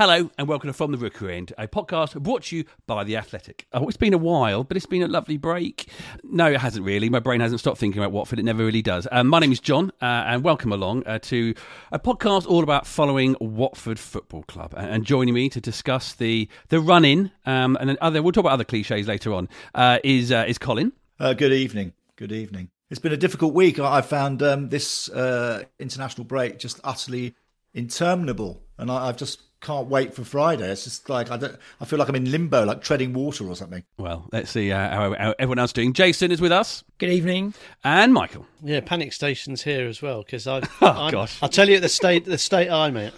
Hello and welcome to From the Rookery End, a podcast brought to you by The Athletic. Oh, it's been a while, but it's been a lovely break. No, it hasn't really. My brain hasn't stopped thinking about Watford. It never really does. Um, my name is John, uh, and welcome along uh, to a podcast all about following Watford Football Club. And, and joining me to discuss the the run in, um, and then other we'll talk about other cliches later on. Uh, is uh, is Colin? Uh, good evening. Good evening. It's been a difficult week. I found um, this international break just utterly interminable, and I, I've just can't wait for Friday. It's just like I don't. I feel like I'm in limbo, like treading water or something. Well, let's see uh, how, how everyone else is doing. Jason is with us, Good evening. and Michael. Yeah, panic stations here as well because I. Oh, I'm- gosh. I'll tell you the state the state I'm at.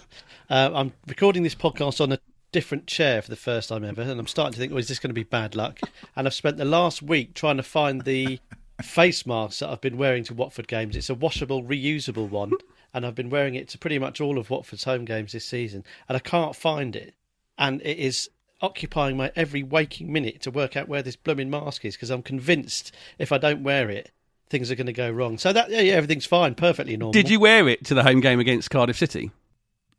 Uh, I'm recording this podcast on a different chair for the first time ever, and I'm starting to think, oh, is this going to be bad luck? And I've spent the last week trying to find the face mask that I've been wearing to Watford games. It's a washable, reusable one, and I've been wearing it to pretty much all of Watford's home games this season, and I can't find it, and it is. Occupying my every waking minute to work out where this blooming mask is because I'm convinced if I don't wear it, things are going to go wrong. So that yeah, yeah everything's fine, perfectly normal. Did you wear it to the home game against Cardiff City?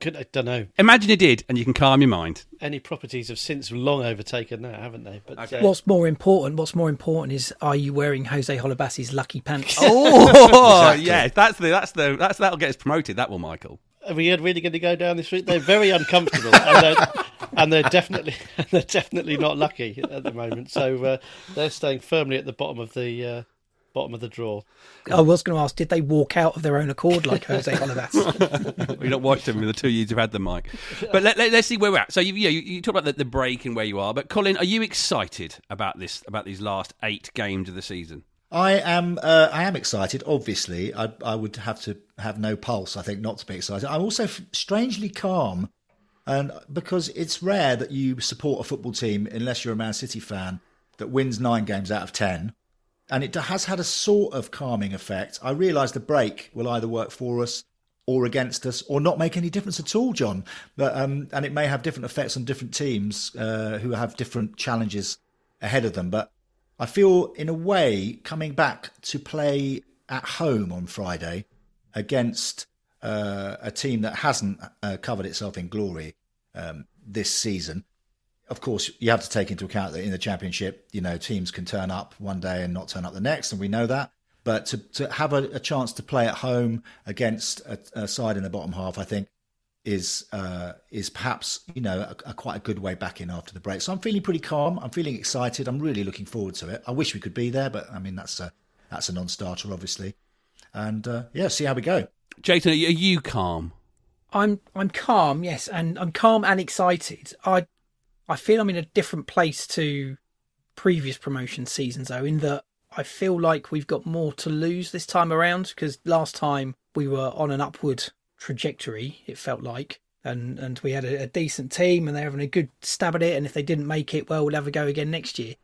Could, I don't know. Imagine you did, and you can calm your mind. Any properties have since long overtaken that, haven't they? But uh, What's more important? What's more important is are you wearing Jose Holebas's lucky pants? Oh, yeah, that's the that's the that's that'll get us promoted. That will, Michael. are we really going to go down this route? They're very uncomfortable, and they're, and they're definitely they're definitely not lucky at the moment. So uh, they're staying firmly at the bottom of the uh, bottom of the draw. I was going to ask, did they walk out of their own accord like Jose Holebas? We've not watched them in the two years you've had them, Mike. But let, let, us see where we're at. So you, you, you talk about the, the break and where you are. But Colin, are you excited about this about these last eight games of the season? I am. Uh, I am excited. Obviously, I, I would have to have no pulse. I think not to be excited. I'm also f- strangely calm, and because it's rare that you support a football team unless you're a Man City fan that wins nine games out of ten, and it has had a sort of calming effect. I realise the break will either work for us or against us, or not make any difference at all, John. But um, and it may have different effects on different teams uh, who have different challenges ahead of them. But I feel, in a way, coming back to play at home on Friday against uh, a team that hasn't uh, covered itself in glory um, this season. Of course, you have to take into account that in the championship, you know, teams can turn up one day and not turn up the next, and we know that. But to, to have a, a chance to play at home against a, a side in the bottom half, I think, is uh, is perhaps you know a, a quite a good way back in after the break. So I'm feeling pretty calm. I'm feeling excited. I'm really looking forward to it. I wish we could be there, but I mean that's a that's a non-starter, obviously. And uh, yeah, see how we go. Jason, are you, are you calm? I'm I'm calm, yes, and I'm calm and excited. I I feel I'm in a different place to previous promotion seasons, though, in that I feel like we've got more to lose this time around because last time we were on an upward trajectory. It felt like, and and we had a, a decent team and they're having a good stab at it. And if they didn't make it, well, we'll have a go again next year.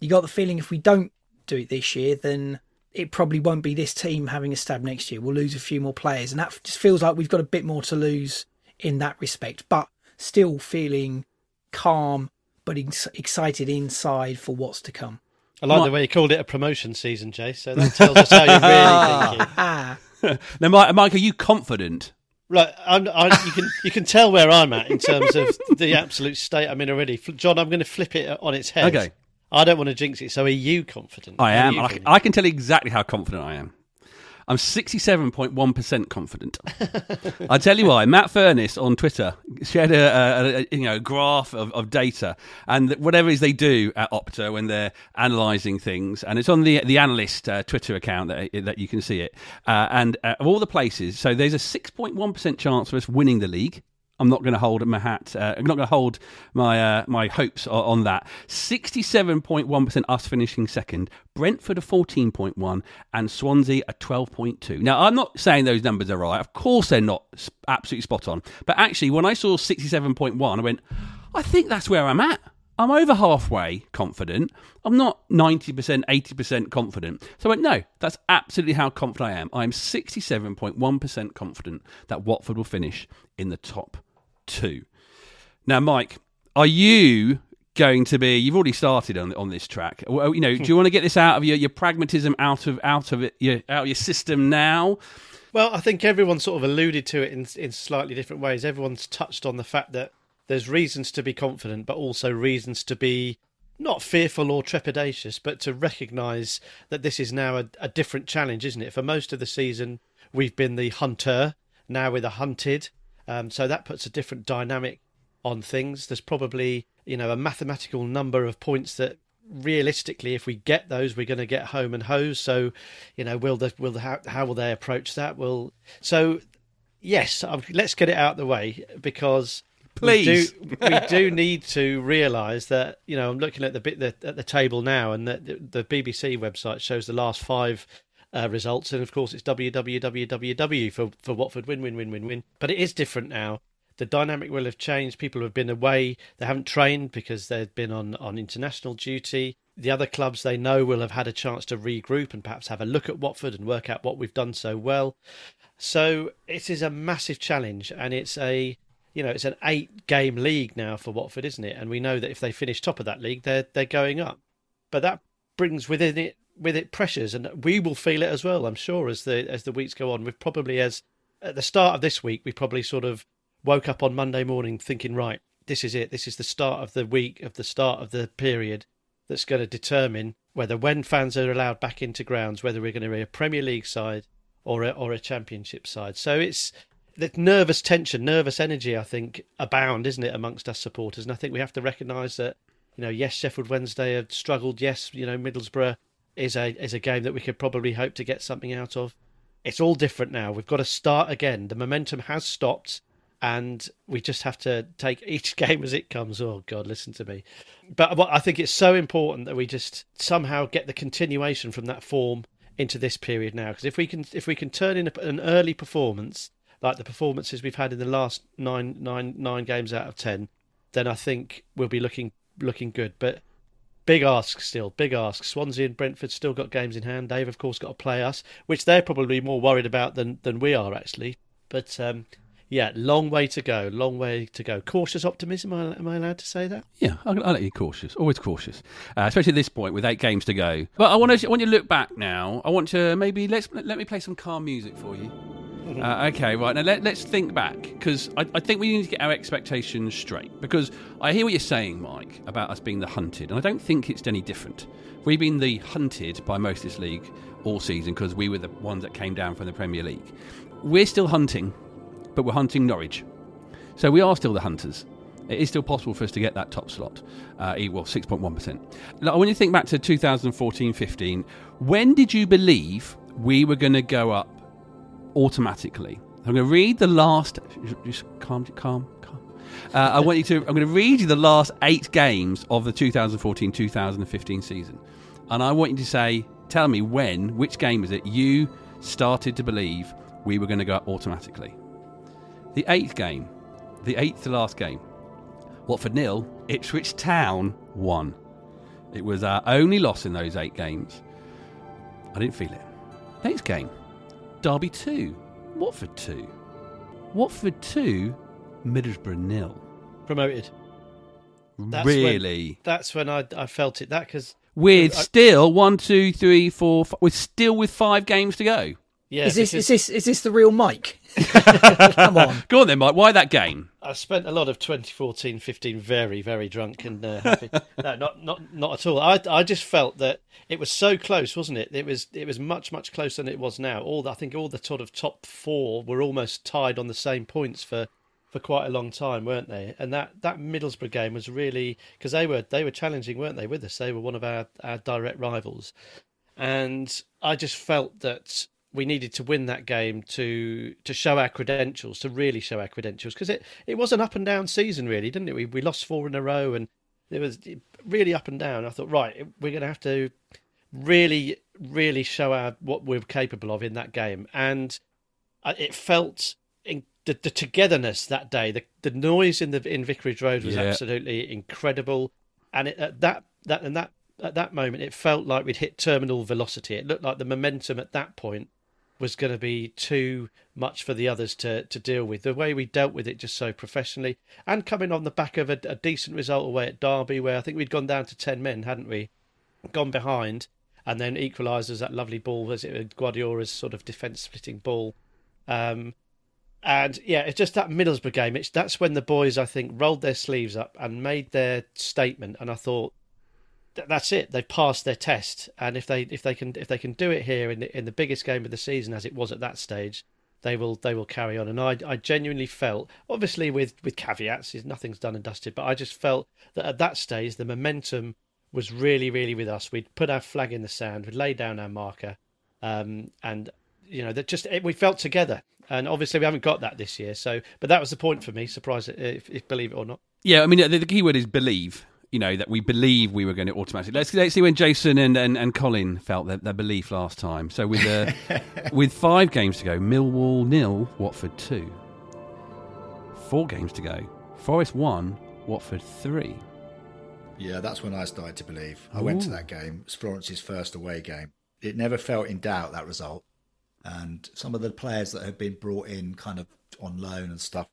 You got the feeling if we don't do it this year, then it probably won't be this team having a stab next year. We'll lose a few more players, and that just feels like we've got a bit more to lose in that respect. But still feeling calm, but ex- excited inside for what's to come. I like the way you called it a promotion season, Jay. So that tells us how you're really thinking. Now, Mike, Mike, are you confident? Right, I'm, I, you can you can tell where I'm at in terms of the absolute state I'm in already. John, I'm going to flip it on its head. Okay. I don't want to jinx it. So are you confident? I am. I, feeling? I can tell you exactly how confident I am. I'm 67.1% confident. I tell you why. Matt Furness on Twitter shared a, a, a you know graph of, of data and whatever it is they do at Opta when they're analysing things, and it's on the the analyst uh, Twitter account that that you can see it. Uh, and uh, of all the places, so there's a 6.1% chance of us winning the league. I'm not going to hold my hat. Uh, I'm not going to hold my uh, my hopes on, that. Sixty-seven point one percent us finishing second. Brentford a fourteen point one, and Swansea a twelve point two. Now I'm not saying those numbers are right. Of course they're not absolutely spot on. But actually, when I saw sixty-seven point one, I went, I think that's where I'm at. I'm over halfway confident. I'm not 90%, 80% confident. So I went, no, that's absolutely how confident I am. I'm 67.1% confident that Watford will finish in the top two. Now, Mike, are you going to be? You've already started on on this track. You know, hmm. do you want to get this out of your, your pragmatism out of out of it your, out of your system now? Well, I think everyone sort of alluded to it in in slightly different ways. Everyone's touched on the fact that there's reasons to be confident, but also reasons to be not fearful or trepidatious, but to recognise that this is now a, a different challenge, isn't it? For most of the season, we've been the hunter. Now we're the hunted. Um, so that puts a different dynamic on things. There's probably you know a mathematical number of points that realistically, if we get those, we're going to get home and hose. So, you know, will the will the, how, how will they approach that? Will so yes, um, let's get it out of the way because Please. we do, we do need to realise that you know I'm looking at the bit the, at the table now, and the, the, the BBC website shows the last five. Uh, results and of course it's www for for Watford win win win win win but it is different now the dynamic will have changed. People have been away. They haven't trained because they've been on, on international duty. The other clubs they know will have had a chance to regroup and perhaps have a look at Watford and work out what we've done so well. So it is a massive challenge, and it's a you know it's an eight game league now for Watford, isn't it? And we know that if they finish top of that league, they're they're going up. But that brings within it with it pressures, and we will feel it as well. I'm sure as the as the weeks go on. We've probably as at the start of this week, we probably sort of woke up on Monday morning thinking, right, this is it. This is the start of the week, of the start of the period that's going to determine whether when fans are allowed back into grounds, whether we're going to be a Premier League side or a, or a Championship side. So it's the nervous tension, nervous energy, I think, abound, isn't it, amongst us supporters? And I think we have to recognise that, you know, yes, Sheffield Wednesday have struggled. Yes, you know, Middlesbrough is a is a game that we could probably hope to get something out of. It's all different now. We've got to start again. The momentum has stopped and we just have to take each game as it comes. Oh God, listen to me. But I think it's so important that we just somehow get the continuation from that form into this period now. Because if we can, if we can turn in an early performance like the performances we've had in the last nine, nine, nine games out of ten, then I think we'll be looking looking good. But big ask still, big ask. Swansea and Brentford still got games in hand. They've of course got to play us, which they're probably more worried about than than we are actually. But um, yeah, long way to go. Long way to go. Cautious optimism. Am I, allowed to say that? Yeah, I'll, I'll let you cautious. Always cautious, uh, especially at this point with eight games to go. But I want to, I want you to look back now. I want to maybe let's let me play some calm music for you. Uh, okay, right now let, let's think back because I, I think we need to get our expectations straight. Because I hear what you're saying, Mike, about us being the hunted, and I don't think it's any different. We've been the hunted by most of this league all season because we were the ones that came down from the Premier League. We're still hunting, but we're hunting Norwich. So we are still the hunters. It is still possible for us to get that top slot. Uh, well, 6.1%. Now, when you think back to 2014 15, when did you believe we were going to go up automatically? I'm going to read the last. Just calm, calm, calm. Uh, I want you to. I'm going to read you the last eight games of the 2014 2015 season. And I want you to say, tell me when, which game is it you started to believe we were going to go automatically? The eighth game, the eighth to last game. Watford nil, Ipswich Town one. It was our only loss in those eight games. I didn't feel it. Next game, Derby two, Watford two. Watford two, Middlesbrough nil. Promoted. That's when- really? That's when I, I felt it. That because With I- still one, two, three, four, five, with still with five games to go. yeah, is this because is this is this the real Mike? Come on. Go on then, Mike. Why that game? I spent a lot of 2014, 15 very, very drunk and uh, happy. no, not not not at all. I I just felt that it was so close, wasn't it? It was it was much much closer than it was now. All the, I think all the sort of top four were almost tied on the same points for. For quite a long time, weren't they? And that, that Middlesbrough game was really because they were they were challenging, weren't they? With us, they were one of our, our direct rivals, and I just felt that we needed to win that game to to show our credentials, to really show our credentials, because it, it was an up and down season, really, didn't it? We we lost four in a row, and it was really up and down. I thought, right, we're going to have to really, really show our what we're capable of in that game, and uh, it felt in, the, the togetherness that day, the the noise in the in Vicarage Road was Yeah. absolutely incredible, and it, at that that and that at that moment, it felt like we'd hit terminal velocity. It looked like the momentum at that point was going to be too much for the others to, to deal with. The way we dealt with it just so professionally, and coming on the back of a, a decent result away at Derby, where I think we'd gone down to ten men, hadn't we? Gone behind, and then equalised as that lovely ball was it Guedioura's sort of defence splitting ball. Um, and yeah, it's just that Middlesbrough game. It's that's when the boys I think rolled their sleeves up and made their statement. And I thought th- that's it. They've passed their test. And if they if they can if they can do it here in the, in the biggest game of the season as it was at that stage, they will they will carry on. And I I genuinely felt, obviously with with caveats, is nothing's done and dusted. But I just felt that at that stage the momentum was really really with us. We'd put our flag in the sand. We'd lay down our marker. Um, and you know that just it, we felt together. And obviously we haven't got that this year. So, but that was the point for me. Surprised if, if believe it or not. Yeah, I mean, the, the key word is believe. You know, that we believe we were going to automatically. Let's, let's see when Jason and, and, and Colin felt their, their belief last time. So, with uh, with five games to go, Millwall nil, Watford two. Four games to go, Forest one, Watford three. Yeah, that's when I started to believe. I went to that game. It was Florence's first away game. It never felt in doubt that result. And some of the players that had been brought in, kind of on loan and stuff,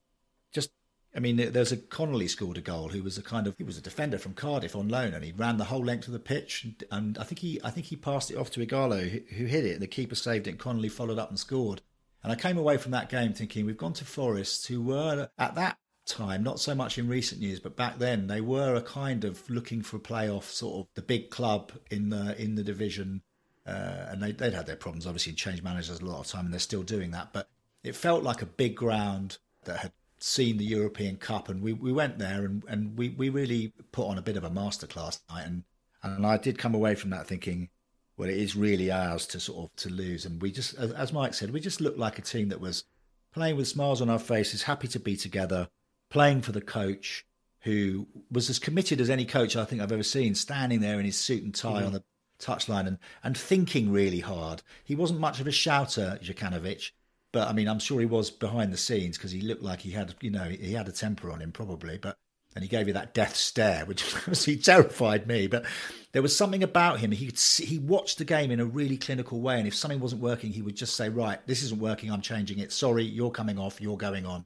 I mean, there- there's a Connolly scored a goal who was a kind of he was a defender from Cardiff on loan, and he ran the whole length of the pitch. And, and I think he I think he passed it off to Ighalo, who, who hit it, and the keeper saved it. and Connolly followed up and scored. And I came away from that game thinking we've gone to Forest, who were at that time, not so much in recent years, but back then they were a kind of looking for a playoff, sort of the big club in the in the division. Uh, and they, they'd had their problems, obviously, and changed managers a lot of time, and they're still doing that. But it felt like a big ground that had seen the European Cup, and we, we went there and, and we, we really put on a bit of a masterclass tonight. And and I did come away from that thinking, well, it is really ours to sort of to lose. And we just, as, Mike said, we just looked like a team that was playing with smiles on our faces, happy to be together, playing for the coach who was as committed as any coach I think I've ever seen, standing there in his suit and tie mm-hmm. on the touchline and, and thinking really hard. He wasn't much of a shouter, Jokanovic, but I mean, I'm sure he was behind the scenes because he looked like he had, you know, he had a temper on him probably, but and he gave you that death stare, which obviously terrified me. But there was something about him. He he watched the game in a really clinical way, and if something wasn't working, he would just say, "Right, this isn't working. I'm changing it. Sorry, you're coming off. You're going on."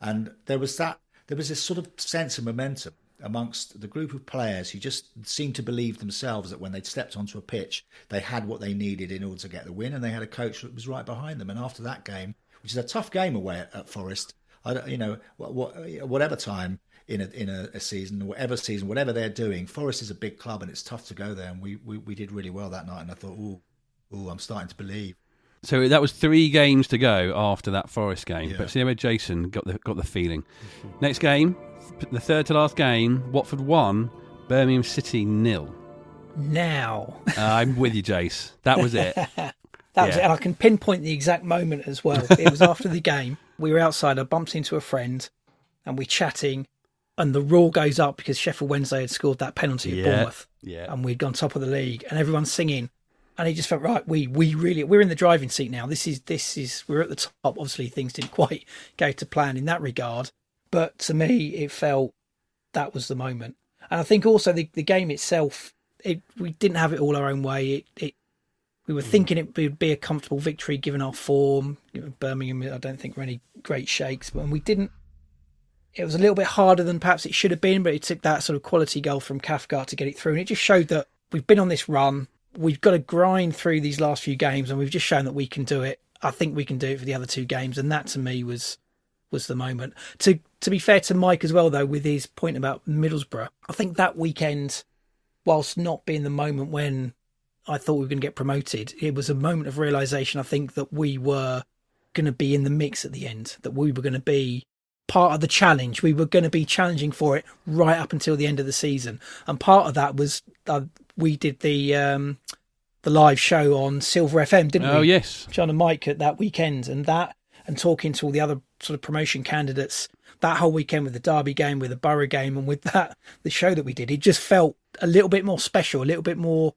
And there was that. There was this sort of sense of momentum amongst the group of players who just seemed to believe themselves that when they'd stepped onto a pitch, they had what they needed in order to get the win, and they had a coach that was right behind them. And after that game, which is a tough game away at, at Forest, I you know, what, what, whatever time in a in a, a season, whatever season, whatever they're doing, Forest is a big club, and it's tough to go there. And we we, we did really well that night, and I thought, oh, ooh, I'm starting to believe. So that was three games to go after that Forest game. Yeah. But see where Jason got the got the feeling. Next game, the third to last game, Watford one, Birmingham City nil. Now. Uh, I'm with you, Jace. That was it. That was it. And I can pinpoint the exact moment as well. It was after the game. We were outside. I bumped into a friend and we're chatting. And the roar goes up because Sheffield Wednesday had scored that penalty Yeah. at Bournemouth. Yeah. And we'd gone top of the league and everyone's singing. And he just felt right. We we really we're in the driving seat now. This is this is we're at the top. Obviously things didn't quite go to plan in that regard. But to me, it felt that was the moment. And I think also the, the game itself, it we didn't have it all our own way. It, it we were hmm. thinking it would be a comfortable victory given our form. You know, Birmingham, I don't think were any great shakes, but we didn't. It was a little bit harder than perhaps it should have been, but it took that sort of quality goal from Cathcart to get it through, and it just showed that we've been on this run. We've got to grind through these last few games, and we've just shown that we can do it. I think we can do it for the other two games, and that to me was was the moment. To to be fair to Mike as well, though, with his point about Middlesbrough, I think that weekend, whilst not being the moment when I thought we were going to get promoted, it was a moment of realization. I think that we were going to be in the mix at the end, that we were going to be part of the challenge. We were going to be challenging for it right up until the end of the season, and part of that was uh, we did the. Um, the live show on Silver FM, didn't we? Oh yes, John and Mike at that weekend, and that and talking to all the other sort of promotion candidates that whole weekend with the Derby game, with the Borough game, and with that the show that we did, it just felt a little bit more special, a little bit more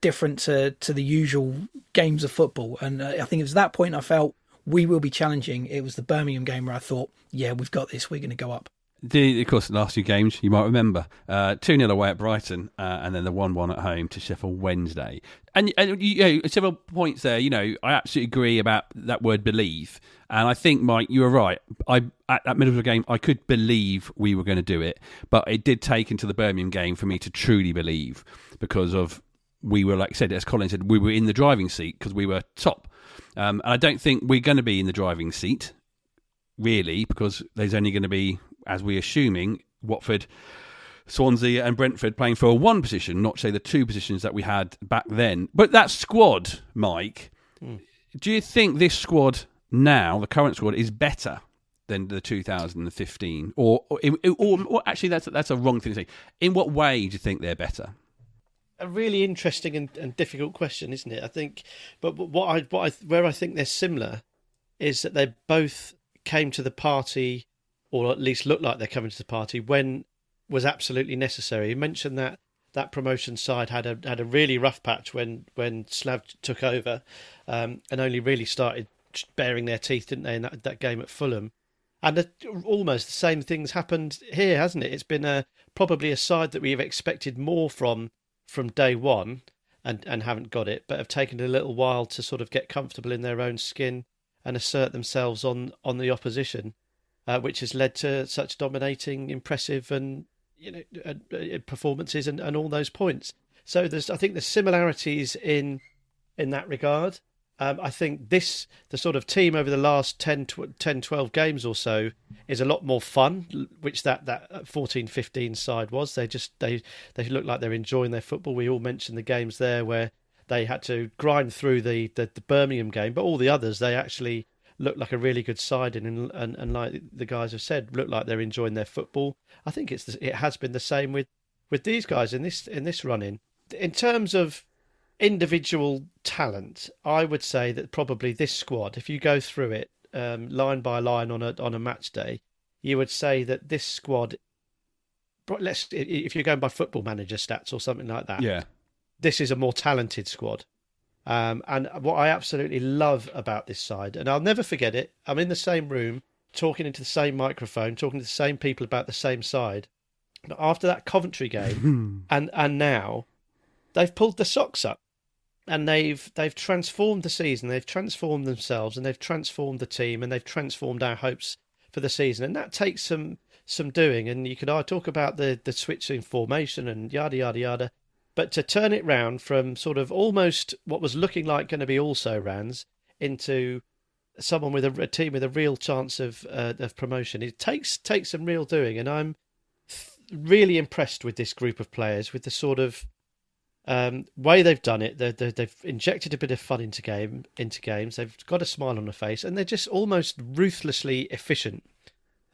different to to the usual games of football. And uh, I think it was that point I felt we will be challenging. It was the Birmingham game where I thought, yeah, we've got this. We're going to go up. The, of course, the last few games you might remember uh, two 0 away at Brighton, uh, and then the one one at home to Sheffield Wednesday. And, and you know, several points there. You know, I absolutely agree about that word believe, and I think Mike, you were right. I at that middle of the game, I could believe we were going to do it, but it did take into the Birmingham game for me to truly believe because of we were like I said, as Colin said, we were in the driving seat because we were top. Um, and I don't think we're going to be in the driving seat really because there's only going to be as we're assuming, Watford, Swansea, and Brentford playing for a one position, not say the two positions that we had back then. But that squad, Mike, mm. do you think this squad now, the current squad, is better than the 2015? Or, or, or, or actually, that's that's a wrong thing to say. In what way do you think they're better? a really interesting and, and, difficult question, isn't it? I think, but what I what I where I think they're similar is that they both came to the party or at least look like they're coming to the party when was absolutely necessary. You mentioned that that promotion side had a had a really rough patch when when Slav took over, um, and only really started baring their teeth, didn't they, in that, that game at Fulham? And the, almost the same things happened here, hasn't it? It's been a probably a side that we've expected more from from day one, and and haven't got it, but have taken a little while to sort of get comfortable in their own skin and assert themselves on on the opposition uh, which has led to such dominating, impressive, and you know uh, uh, performances and, and all those points. So there's, I think, there's similarities in in that regard. Um, I think this, the sort of team over the last 10, 10, 12 games or so, is a lot more fun, which that, that 14, 15 side was. They just, they, they look like they're enjoying their football. We all mentioned the games there where they had to grind through the, the, the Birmingham game, but all the others, they actually look like a really good side, and, and and like the guys have said, look like they're enjoying their football. I think it's it has been the same with with these guys in this in this run in. In terms of individual talent, I would say that probably this squad, if you go through it um, line by line on a on a match day, you would say that this squad. Let's if you're going by football manager stats or something like that. Yeah, this is a more talented squad. Um, and what I absolutely love about this side, and I'll never forget it, I'm in the same room, talking into the same microphone, talking to the same people about the same side. But after that Coventry game, and and now, they've pulled the socks up, and they've they've transformed the season, they've transformed themselves, and they've transformed the team, and they've transformed our hopes for the season, and that takes some some doing. And you could I talk about the the switching formation and yada yada yada. But to turn it round from sort of almost what was looking like going to be also Rans into someone with a, a, team with a real chance of uh, of promotion, it takes takes some real doing, and I'm really impressed with this group of players with the sort of um, way they've done it. they have injected a bit of fun into game into games. They've got a smile on their face, and they're just almost ruthlessly efficient,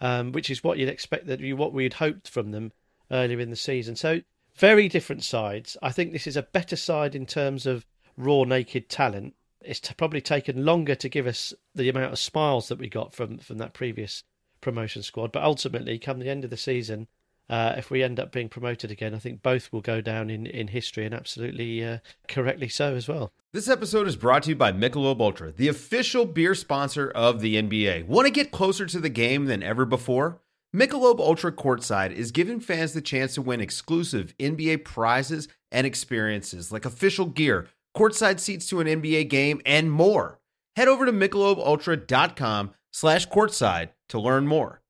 um, which is what you'd expect that you what we'd hoped from them earlier in the season. So very different sides. I think this is a better side in terms of raw naked talent. It's t- probably taken longer to give us the amount of smiles that we got from from that previous promotion squad, but ultimately, come the end of the season, uh, if we end up being promoted again, I think both will go down in, in history and absolutely uh, correctly so as well. This episode is brought to you by Michelob Ultra, the official beer sponsor of the NBA. Want to get closer to the game than ever before? Michelob Ultra Courtside is giving fans the chance to win exclusive NBA prizes and experiences like official gear, courtside seats to an NBA game, and more. Head over to michelobultra.com slash courtside to learn more.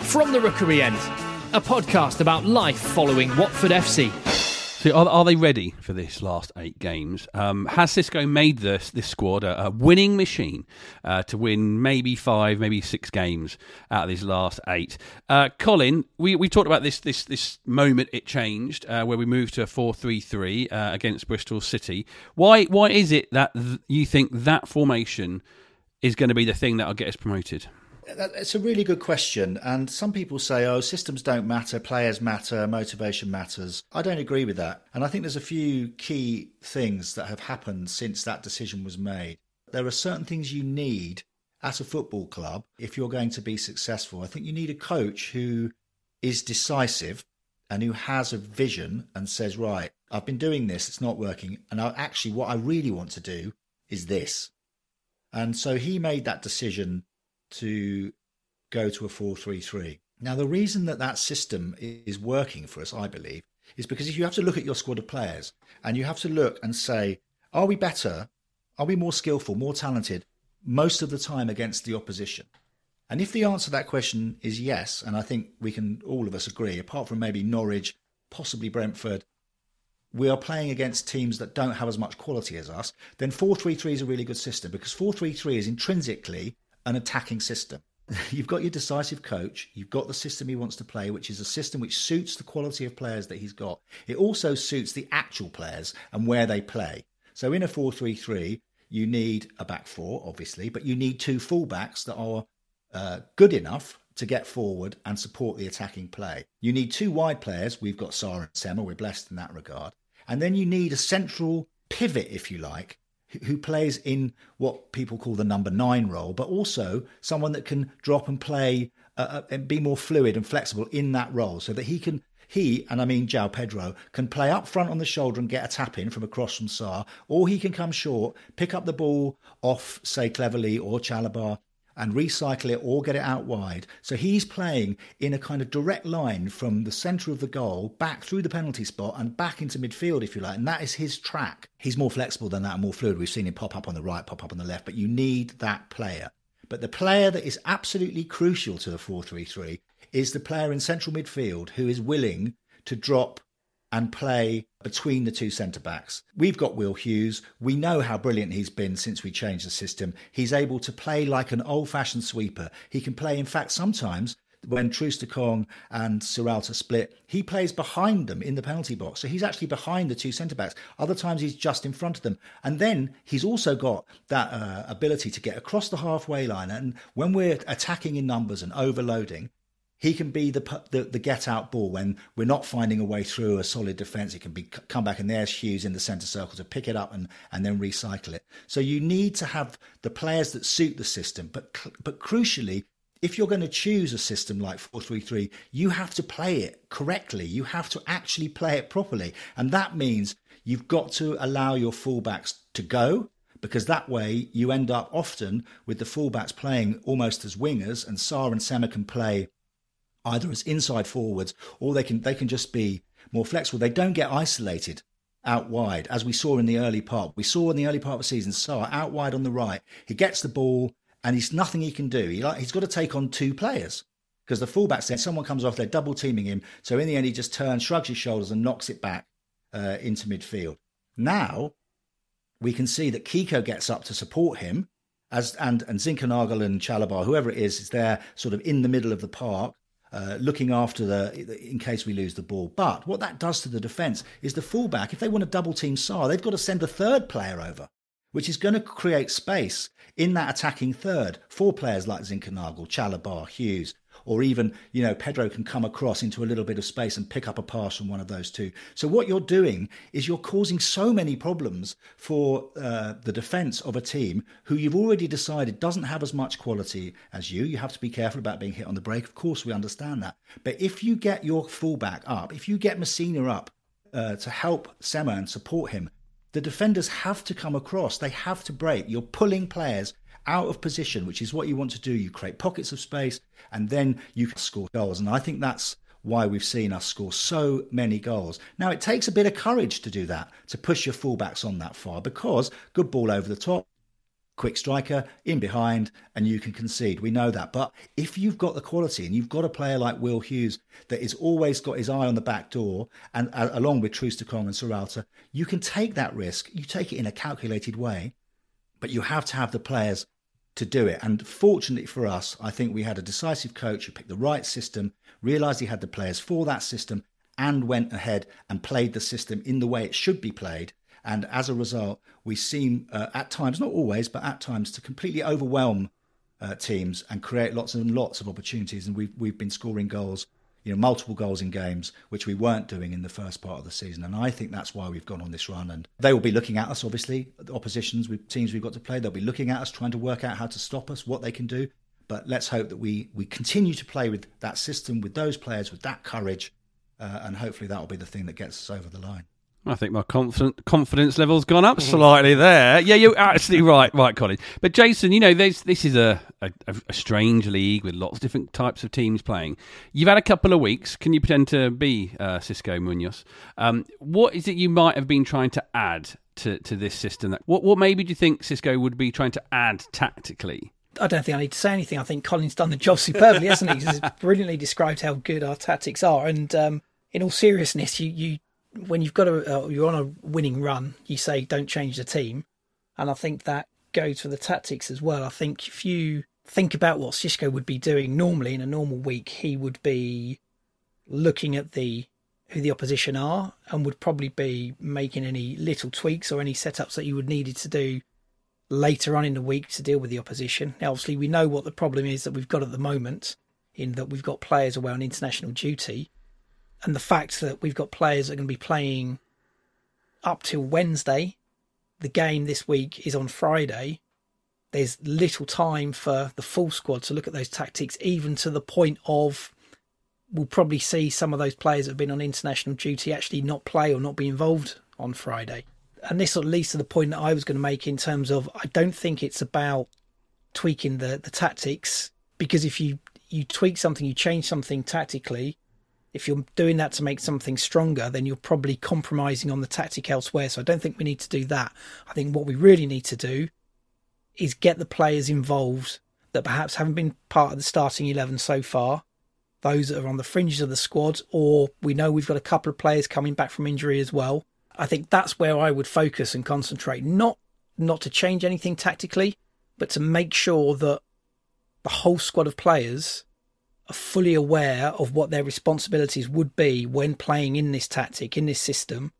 From the Rookery End, a podcast about life following Watford FC. So are, are they ready for this last eight games? Um, has Xisco made this this squad a, a winning machine uh, to win maybe five, maybe six games out of these last eight? Uh, Colin, we we talked about this this this moment it changed uh, where we moved to a four three three uh, against Bristol City. Why why is it that th- you think that formation is going to be the thing that will get us promoted? It's a really good question. And some people say, oh, systems don't matter, players matter, motivation matters. I don't agree with that. And I think there's a few key things that have happened since that decision was made. There are certain things you need at a football club if you're going to be successful. I think you need a coach who is decisive and who has a vision and says, right, I've been doing this, it's not working. And I, actually, what I really want to do is this. And so he made that decision to go to a 433. Now, the reason that that system is working for us, I believe, is because if you have to look at your squad of players and you have to look and say, are we better? Are we more skillful, more talented most of the time against the opposition? And if the answer to that question is yes, and I think we can all of us agree, apart from maybe Norwich, possibly Brentford, we are playing against teams that don't have as much quality as us, then 4-3-3 is a really good system because 4-3-3 is intrinsically an attacking system. You've got your decisive coach. You've got the system he wants to play, which is a system which suits the quality of players that he's got. It also suits the actual players and where they play. So in a 4 3 3, you need a back four, obviously, but you need two fullbacks that are uh, good enough to get forward and support the attacking play. You need two wide players. We've got Sarr and Sema. We're blessed in that regard. And then you need a central pivot, if you like, who plays in what people call the number nine role, but also someone that can drop and play uh, uh, and be more fluid and flexible in that role so that he can. He, and I mean João Pedro, can play up front on the shoulder and get a tap in from across from Sarr, or he can come short, pick up the ball off, say, Cleverley or Chalobah, and recycle it or get it out wide. So he's playing in a kind of direct line from the centre of the goal back through the penalty spot and back into midfield, if you like. And that is his track. He's more flexible than that and more fluid. We've seen him pop up on the right, pop up on the left, but you need that player. But the player that is absolutely crucial to the 4 3 3 is the player in central midfield who is willing to drop and play between the two centre backs. We've got Will Hughes. We know how brilliant he's been since we changed the system. He's able to play like an old fashioned sweeper. He can play, in fact, sometimes when Troost-Ekong and Sierralta split, he plays behind them in the penalty box. So he's actually behind the two centre backs. Other times he's just in front of them. And then he's also got that uh, ability to get across the halfway line. And when we're attacking in numbers and overloading, he can be the, the, the get out ball when we're not finding a way through a solid defence. He can be come back and there's Hughes in the centre circle to pick it up and and then recycle it. So you need to have the players that suit the system, but but crucially. If you're going to choose a system like 433, you have to play it correctly. You have to actually play it properly. And that means you've got to allow your fullbacks to go because that way you end up often with the fullbacks playing almost as wingers and Sarr and Sema can play either as inside forwards or they can they can just be more flexible. They don't get isolated out wide, as we saw in the early part. We saw in the early part of the season, Sarr out wide on the right. He gets the ball and he's nothing he can do. He like, he's got to take on two players because the fullback's there. Someone comes off, they're double teaming him. So in the end, he just turns, shrugs his shoulders, and knocks it back uh, into midfield. Now we can see that Kiko gets up to support him, as and and Zinkernagel and Chalobah, whoever it is, is there sort of in the middle of the park. Uh, looking after the in case we lose the ball. But what that does to the defence is the fullback, if they want to double team Sarr, they've got to send a third player over, which is going to create space in that attacking third for players like Zinkernagel, Chalobah, Hughes, or even, you know, Pedro can come across into a little bit of space and pick up a pass from one of those two. So what you're doing is you're causing so many problems for uh, the defence of a team who you've already decided doesn't have as much quality as you. You have to be careful about being hit on the break. Of course, we understand that. But if you get your fullback up, if you get Masina up uh, to help Sema and support him, the defenders have to come across. They have to break. You're pulling players out of position, which is what you want to do. You create pockets of space and then you can score goals. And I think that's why we've seen us score so many goals. Now, it takes a bit of courage to do that, to push your fullbacks on that far, because good ball over the top, quick striker in behind, and you can concede. We know that. But if you've got the quality and you've got a player like Will Hughes that is always got his eye on the back door, and uh, along with Troost-Ekong and Sierralta, you can take that risk. You take it in a calculated way, but you have to have the players to do it. And fortunately for us, I think we had a decisive coach who picked the right system realised he had the players for that system, and went ahead and played the system in the way it should be played. And as a result, we seem uh, at times, not always, but at times, to completely overwhelm uh, teams and create lots and lots of opportunities. And we've we've been scoring goals, you know, multiple goals in games, which we weren't doing in the first part of the season. And I think that's why we've gone on this run. And they will be looking at us, obviously, the oppositions with teams we've got to play. They'll be looking at us, trying to work out how to stop us, what they can do. But let's hope that we we continue to play with that system, with those players, with that courage, uh, and hopefully that will be the thing that gets us over the line. I think my confident, confidence level's gone up slightly there. Yeah, you're absolutely right, right, Colin. But Jason, you know, this is a, a, a, strange league with lots of different types of teams playing. You've had a couple of weeks. Can you pretend to be uh, Xisco Munoz? Um, what is it you might have been trying to add to, to this system? What, what maybe do you think Xisco would be trying to add tactically? I don't think I need to say anything. I think Colin's done the job superbly, hasn't he? He's brilliantly described how good our tactics are. And um, in all seriousness, you, you when you've got a uh, you're on a winning run, you say don't change the team, and I think that goes for the tactics as well. I think if you think about what Xisco would be doing normally in a normal week, he would be looking at the who the opposition are and would probably be making any little tweaks or any setups that you would needed to do later on in the week to deal with the opposition. Now, obviously, we know what the problem is that we've got at the moment, in that we've got players away on international duty, and the fact that we've got players that are going to be playing up till Wednesday. The game this week is on Friday. There's little time for the full squad to look at those tactics, even to the point of we'll probably see some of those players that have been on international duty actually not play or not be involved on Friday and this sort of leads to the point that I was going to make in terms of I don't think it's about tweaking the the tactics because if you you tweak something, you change something tactically. If you're doing that to make something stronger, then you're probably compromising on the tactic elsewhere. So I don't think we need to do that. I think what we really need to do is get the players involved that perhaps haven't been part of the starting 11 so far, those that are on the fringes of the squad, or we know we've got a couple of players coming back from injury as well. I think that's where I would focus and concentrate, not not to change anything tactically, but to make sure that the whole squad of players fully aware of what their responsibilities would be when playing in this tactic, in this system,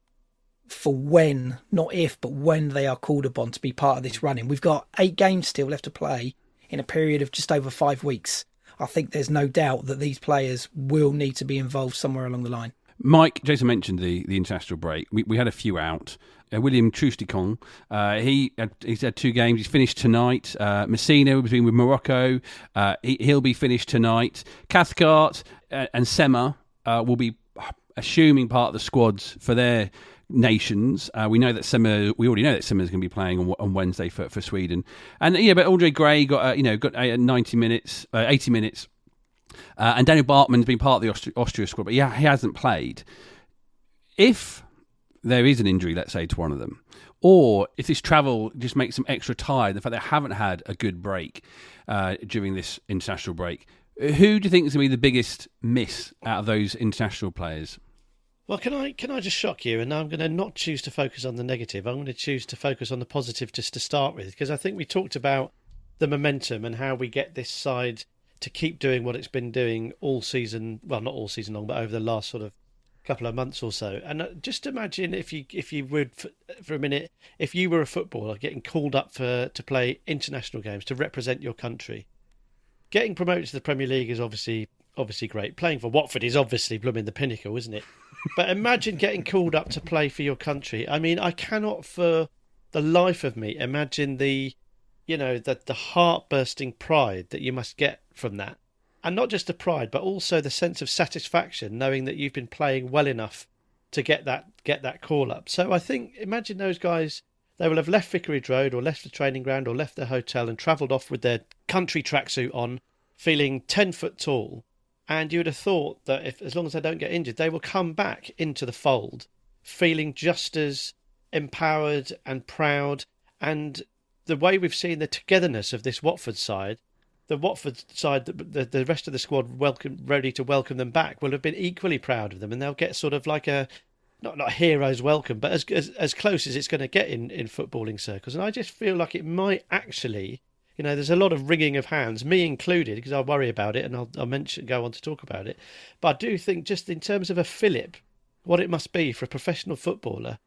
for when, not if, but when they are called upon to be part of this running. We've got eight games still left to play in a period of just over five weeks. I think there's no doubt that these players will need to be involved somewhere along the line. Mike, Jason mentioned the, the international break. We, we had a few out. Uh, William Troost-Ekong, uh, he had, he's had two games. He's finished tonight. Uh, Masina has been with Morocco. Uh, he, will be finished tonight. Cathcart uh, and Sema uh, will be assuming part of the squads for their nations. Uh, we know that Sema, we already know that Sema is going to be playing on, on Wednesday for, for Sweden. And yeah, but Andre Gray got uh, you know got uh, ninety minutes, eighty minutes uh, and Daniel Bachmann's been part of the Austria, Austria squad, but yeah, he hasn't played. If there is an injury, let's say, to one of them, or if this travel just makes them extra tired, the fact they haven't had a good break uh, during this international break, who do you think is going to be the biggest miss out of those international players? Well, can I can I just shock you? And I'm going to not choose to focus on the negative. I'm going to choose to focus on the positive just to start with, because I think we talked about the momentum and how we get this side to keep doing what it's been doing all season. Well, not all season long, but over the last sort of couple of months or so. And uh, just imagine if you if you would for, for, a minute, if you were a footballer getting called up for to play international games to represent your country, getting promoted to the Premier League is obviously obviously great. Playing for Watford is obviously blooming the pinnacle, isn't it? but imagine getting called up to play for your country. I mean, I cannot for the life of me imagine the you know the the heart bursting pride that you must get from that. And not just the pride, but also the sense of satisfaction knowing that you've been playing well enough to get that get that call up. So I think imagine those guys they will have left Vicarage Road or left the training ground or left their hotel and travelled off with their country tracksuit on, feeling 10 foot tall. And you would have thought that if, as long as they don't get injured, they will come back into the fold feeling just as empowered and proud. And the way we've seen the togetherness of this Watford side, the Watford side, the, the, rest of the squad welcome, ready to welcome them back, will have been equally proud of them, and they'll get sort of like a not not a hero's welcome, but as as, as close as it's going to get in, in footballing circles. And I just feel like it might actually, you know, there's a lot of wringing of hands, me included, because I worry about it, and I'll, I'll mention go on to talk about it. But I do think, just in terms of a fillip, what it must be for a professional footballer,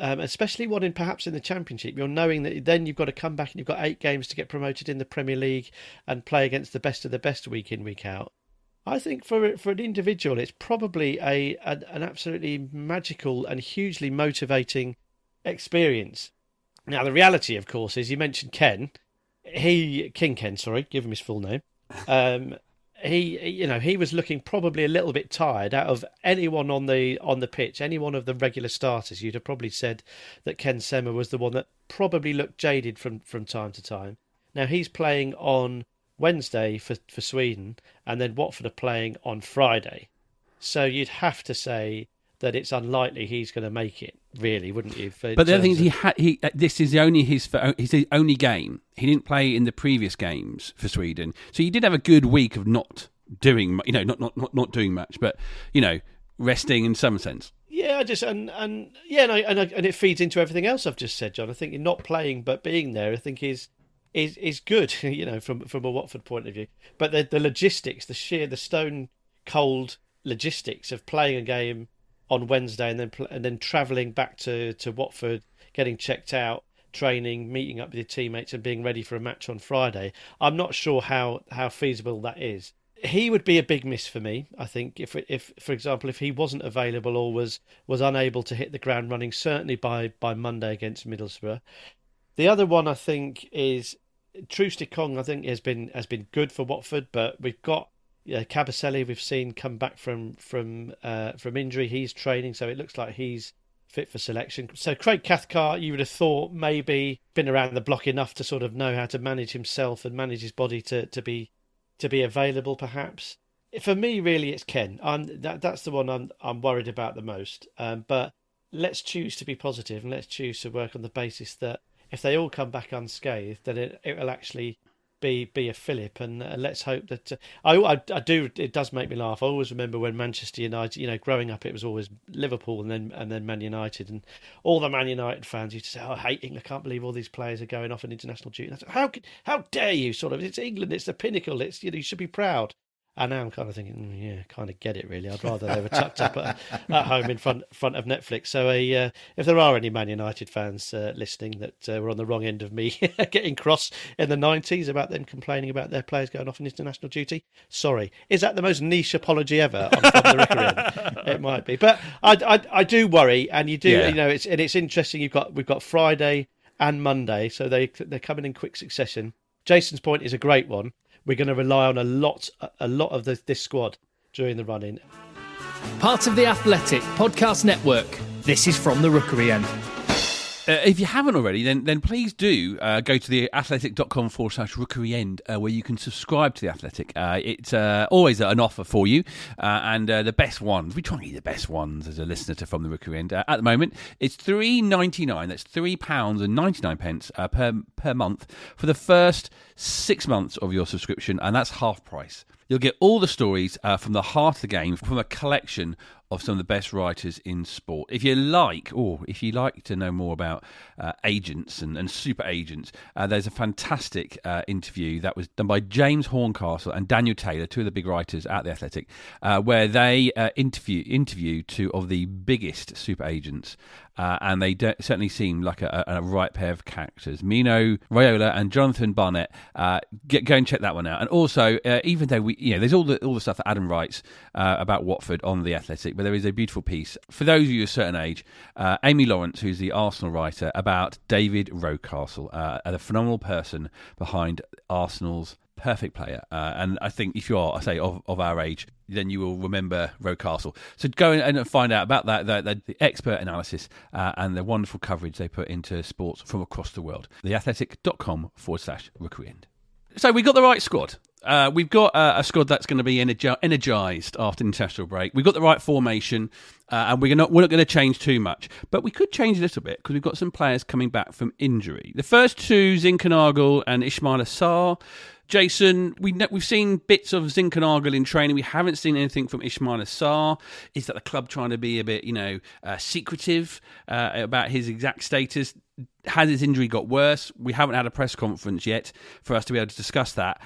um, especially one in perhaps in the Championship. You're knowing that then you've got to come back and you've got eight games to get promoted in the Premier League and play against the best of the best week in week out. I think for for an individual, it's probably a an, an absolutely magical and hugely motivating experience. Now, the reality, of course, is you mentioned Ken. He King Ken, sorry, give him his full name. Um, he you know he was looking probably a little bit tired out of anyone on the on the pitch any one of the regular starters. You'd have probably said that Ken Sema was the one that probably looked jaded from from time to time. Now he's playing on Wednesday for for Sweden and then Watford are playing on Friday. So you'd have to say that it's unlikely he's going to make it, really, wouldn't you? But the other thing is, he had he. Uh, this is only his his only game. He didn't play in the previous games for Sweden, so he did have a good week of not doing, you know, not not not, not doing much, but you know, resting in some sense. Yeah, I just and and yeah, and I, and, I, and it feeds into everything else I've just said, John. I think not playing but being there, I think is is is good, you know, from from a Watford point of view. But the the logistics, the sheer, the stone cold logistics of playing a game on Wednesday and then and then travelling back to, to Watford, getting checked out, training, meeting up with your teammates, and being ready for a match on Friday. I'm not sure how, how feasible that is. He would be a big miss for me. I think if if for example if he wasn't available or was was unable to hit the ground running, certainly by by Monday against Middlesbrough. The other one I think is Troost-Ekong. I think has been has been good for Watford, but we've got yeah, Kabasele we've seen come back from from uh, from injury. He's training, so it looks like he's fit for selection. So Craig Cathcart, you would have thought maybe been around the block enough to sort of know how to manage himself and manage his body to, to be to be available, perhaps. For me, really, it's Ken. I'm, that, that's the one I'm I'm worried about the most. Um, but let's choose to be positive and let's choose to work on the basis that if they all come back unscathed, then it it will actually be be a fillip, and uh, let's hope that uh, I, I, I do. It does make me laugh. I always remember when Manchester United, you know, growing up, it was always Liverpool and then and then Man United, and all the Man United fans used to say, "Oh, I hate England. I can't believe all these players are going off on international duty." how how dare you? Sort of, it's England. It's the pinnacle. It's you know, you should be proud. And now I'm kind of thinking, mm, yeah, kind of get it really. I'd rather they were tucked up at, at, home in front front of Netflix. So, a, uh, if there are any Man United fans uh, listening that uh, were on the wrong end of me getting cross in the 90s about them complaining about their players going off on international duty, sorry. Is that the most niche apology ever on the It might be, but I, I, I do worry, and you do, yeah. you know, it's and it's interesting. You've got we've got Friday and Monday, so they they're coming in quick succession. Jason's point is a great one we're going to rely on a lot, a lot of the, this squad during the running. Part of the Athletic Podcast Network. This is from the Rookery End. Uh, if you haven't already, then then please do uh, go to the athletic.com forward slash rookery end uh, where you can subscribe to the Athletic. Uh, it's uh, always an offer for you, uh, and the best ones. We try and get the best ones as a listener to From the Rookery End. at the moment, it's three ninety nine. That's three pounds and ninety nine pence per per month for the first six months of your subscription, and that's half price. You'll get all the stories from the heart of the game from a collection of some of the best writers in sport. If you like, or if you like to know more about uh, agents and, and, super agents, uh, there's a fantastic uh, interview that was done by James Horncastle and Daniel Taylor, two of the big writers at the Athletic, uh, where they uh, interview interview two of the biggest super agents uh, and they certainly seem like a, a, right pair of characters. Mino Raiola and Jonathan Barnett. Uh, get, go and check that one out. And also, uh, even though we, you know, there's all the all the stuff that Adam writes uh, about Watford on the Athletic, but there is a beautiful piece for those of you a certain age. Uh, Amy Lawrence, who's the Arsenal writer, about David Rocastle, uh, a phenomenal person behind Arsenal's perfect player. Uh, and I think if you are, I say, of, of our age, then you will remember Rocastle. So go and find out about that, that the expert analysis uh, and the wonderful coverage they put into sports from across the world. Theathletic.com forward slash rookery end. So we got the right squad. Uh, we've got uh, a squad that's going to be energi- energized after international break. We've got the right formation, uh, and we're not we're not going to change too much, but we could change a little bit because we've got some players coming back from injury. The first two, Zinkernagel and Ismaila Sarr. Jason, we we've seen bits of Zinkernagel in training. We haven't seen anything from Ismaila Sarr. Is that the club trying to be a bit, you know, uh, secretive uh, about his exact status? Has his injury got worse? We haven't had a press conference yet for us to be able to discuss that.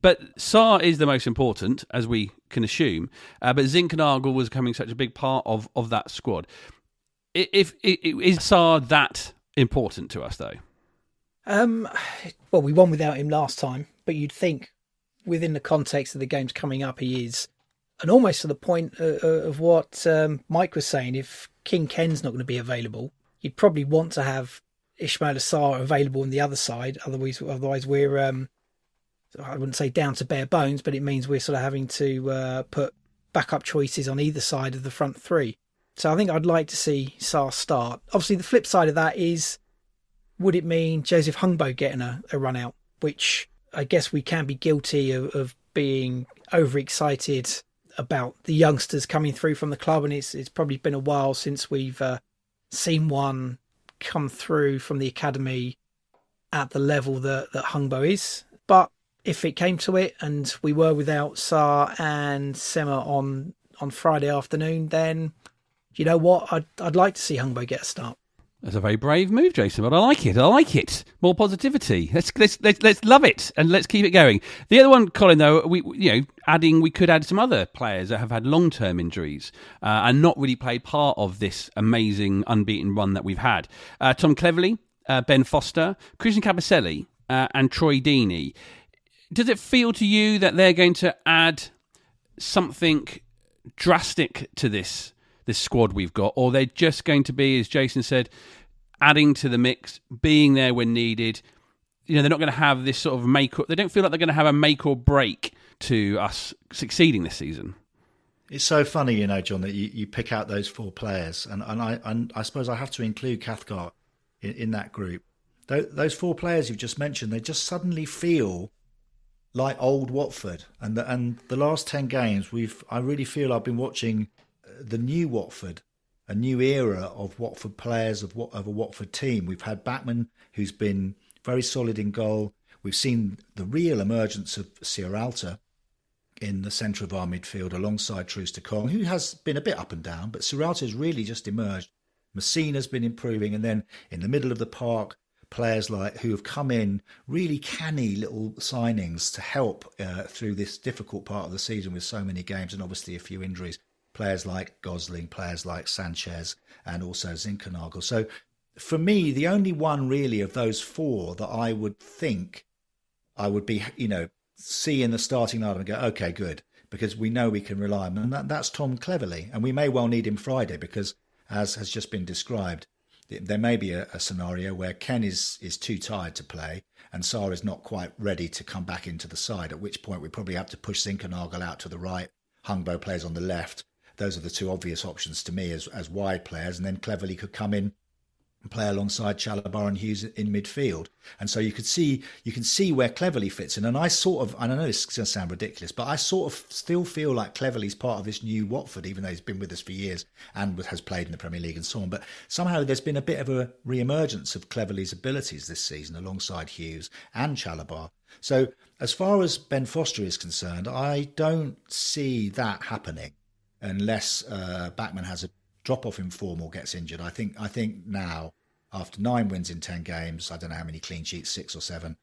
But Sarr is the most important, as we can assume. Uh, but Zinkernagel was becoming such a big part of, of that squad. If, if, if is Sarr that important to us, though? Um, well, we won without him last time, but you'd think within the context of the games coming up, he is. And almost to the point uh, uh, of what um, Mike was saying, if King Ken's not going to be available, you'd probably want to have Ismaila Sarr available on the other side. Otherwise, otherwise we're um, I wouldn't say down to bare bones, but it means we're sort of having to uh, put backup choices on either side of the front three. So I think I'd like to see Sarr start. Obviously, the flip side of that is would it mean Joseph Hungbo getting a, a run out, which I guess we can be guilty of, of being overexcited about the youngsters coming through from the club, and it's it's probably been a while since we've uh, seen one come through from the academy at the level that that Hungbo is. But if it came to it, and we were without Sarr and Sema on on Friday afternoon, then you know what? I'd I'd like to see Hungbo get a start. That's a very brave move, Jason, but I like it. I like it. More positivity. Let's let's let's, let's love it and let's keep it going. The other one, Colin, though, we you know, adding we could add some other players that have had long term injuries uh, and not really played part of this amazing unbeaten run that we've had. Uh, Tom Cleverley, uh, Ben Foster, Christian Kabasele, uh, and Troy Deeney. Does it feel to you that they're going to add something drastic to this this squad we've got, or they're just going to be, as Jason said, adding to the mix, being there when needed. You know, they're not going to have this sort of make. Or, they don't feel like they're going to have a make or break to us succeeding this season. It's so funny, you know, John, that you, you pick out those four players, and and I and I suppose I have to include Cathcart in, in that group. Those four players you've just mentioned, they just suddenly feel like old Watford, and the, and the last ten games, we've I really feel I've been watching the new Watford, a new era of Watford players of of a Watford team. We've had Bachmann, who's been very solid in goal. We've seen the real emergence of Sierralta in the centre of our midfield alongside Troost-Ekong, who has been a bit up and down, but Sierralta has really just emerged. Masina's been improving, and then in the middle of the park, players like who have come in really canny little signings to help uh, through this difficult part of the season with so many games and obviously a few injuries players like Gosling, players like Sanchez, and also Zinkernagel. So for me, the only one really of those four that I would think I would be, you know, see in the starting lineup and go, okay, good, because we know we can rely on him. And that, that's Tom Cleverley. And we may well need him Friday because, as has just been described, there may be a, a scenario where Ken is, is too tired to play and Sarr is not quite ready to come back into the side, at which point we probably have to push Zinkernagel out to the right. Hungbo plays on the left those are the two obvious options to me as as wide players, and then Cleverley could come in and play alongside Chalobah and Hughes in midfield. And so you could see you can see where Cleverley fits in. And I sort of, and I know this is going to sound ridiculous, but I sort of still feel like Cleverley's part of this new Watford, even though he's been with us for years and has played in the Premier League and so on. But somehow there's been a bit of a re-emergence of Cleverley's abilities this season alongside Hughes and Chalobah. So as far as Ben Foster is concerned, I don't see that happening unless uh, Bachmann has a drop off in form or gets injured. I think I think now after nine wins in ten games, I don't know how many clean sheets, six or seven.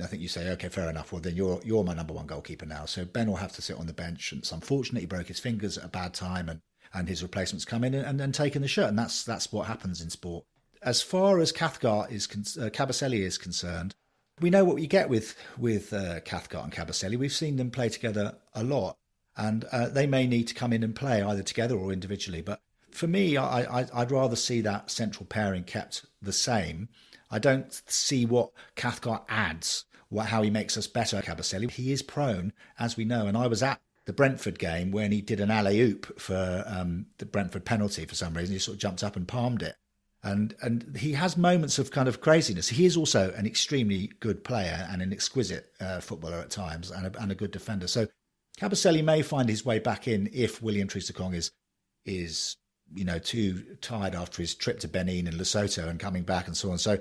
I think you say, okay, fair enough. Well, then you're you're my number one goalkeeper now. So Ben will have to sit on the bench. And it's unfortunate he broke his fingers at a bad time, and and his replacements come in and, and taking the shirt, and that's that's what happens in sport. As far as Cathcart is uh, Kabasele is concerned, we know what we get with with uh, Cathcart and Kabasele. We've seen them play together a lot. And uh, they may need to come in and play either together or individually. But for me, I, I, I'd rather see that central pairing kept the same. I don't see what Cathcart adds, what, how he makes us better, Kabasele. He is prone, as we know, and I was at the Brentford game when he did an alley oop for um, the Brentford penalty for some reason. He sort of jumped up and palmed it. And and he has moments of kind of craziness. He is also an extremely good player and an exquisite uh, footballer at times and a, and a good defender. So Kabasele may find his way back in if William Troost-Ekong is is you know too tired after his trip to Benin and Lesotho and coming back and so on. So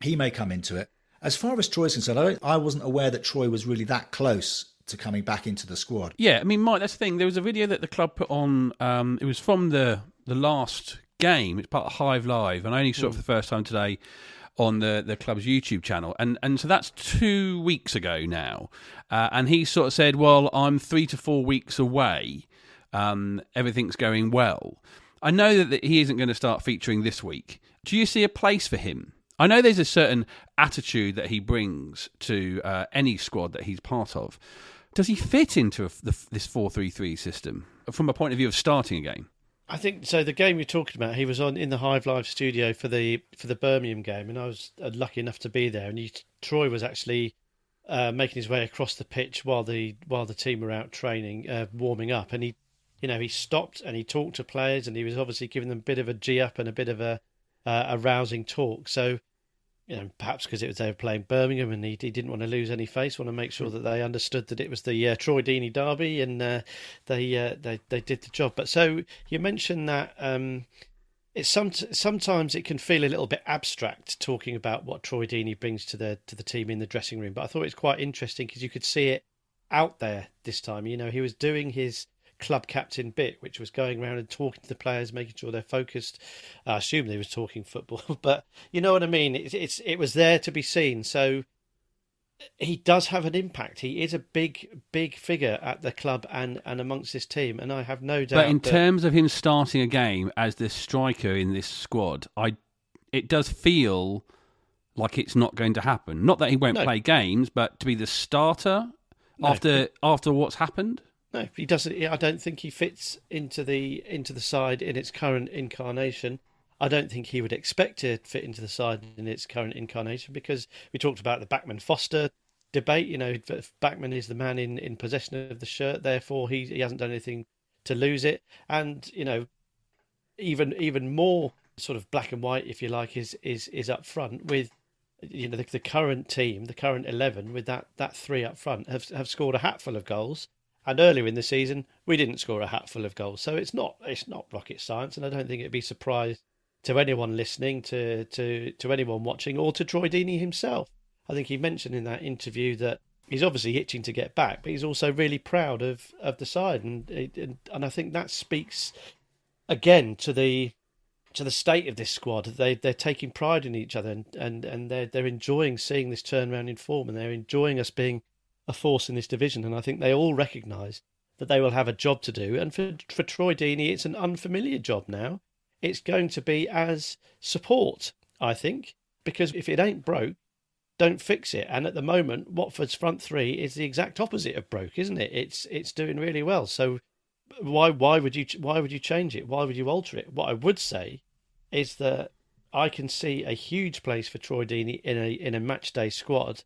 he may come into it. As far as Troy's concerned, I, I wasn't aware that Troy was really that close to coming back into the squad. Yeah, I mean, Mike, that's the thing. There was a video that the club put on. Um, it was from the the last game. It's part of Hive Live, and I only saw it for the first time today on the the club's YouTube channel, and and so that's two weeks ago now. Uh, and he sort of said, "Well, I'm three to four weeks away. Um, everything's going well." I know that, he isn't going to start featuring this week. Do you see a place for him? I know there's a certain attitude that he brings to uh, any squad that he's part of. Does he fit into a, the, this four three three system from a point of view of starting a game? I think so. The game you're talking about, he was on in the Hive Live studio for the for the Birmingham game, and I was uh, lucky enough to be there. And he, Troy was actually uh, making his way across the pitch while the while the team were out training, uh, warming up, and he, you know, he stopped and he talked to players, and he was obviously giving them a bit of a g up and a bit of a uh, a rousing talk. So you know, perhaps because it was they were playing Birmingham and he, he didn't want to lose any face, want to make sure that they understood that it was the uh, Troy Deeney derby and uh, they, uh, they they did the job. But so you mentioned that um, it's some sometimes it can feel a little bit abstract talking about what Troy Deeney brings to the to the team in the dressing room. But I thought it was quite interesting because you could see it out there this time. You know, he was doing his club captain bit, which was going around and talking to the players, making sure they're focused. I assume they was talking football, but you know what I mean. It, it's it was there to be seen. So he does have an impact. He is a big, big figure at the club and, and amongst this team, and I have no doubt. But in that, terms of him starting a game as the striker in this squad, I it does feel like it's not going to happen. Not that he won't No. play games, but to be the starter No. after after what's happened. No, he doesn't. I don't think he fits into the into the side in its current incarnation. I don't think he would expect to fit into the side in its current incarnation because we talked about the Bachmann Foster debate. You know, Bachmann is the man in, in possession of the shirt, therefore he he hasn't done anything to lose it. And you know, even even more sort of black and white, if you like, is is is up front with you know the, the current team, the current eleven with that that three up front have have scored a hatful of goals. And earlier in the season, we didn't score a hatful of goals, so it's not it's not rocket science, and I don't think it'd be a surprise to anyone listening, to to to anyone watching, or to Troy Deeney himself. I think he mentioned in that interview that he's obviously itching to get back, but he's also really proud of of the side, and and, and I think that speaks again to the to the state of this squad. They they're taking pride in each other, and and, and they're they're enjoying seeing this turnaround in form, and they're enjoying us being a force in this division. And I think they all recognise that they will have a job to do. And for for Troy Deeney, it's an unfamiliar job now. It's going to be as support, I think, because if it ain't broke, don't fix it. And at the moment, Watford's front three is the exact opposite of broke, isn't it? It's it's doing really well. So why why would you why would you change it? Why would you alter it? What I would say is that I can see a huge place for Troy Deeney in a in a match day squad.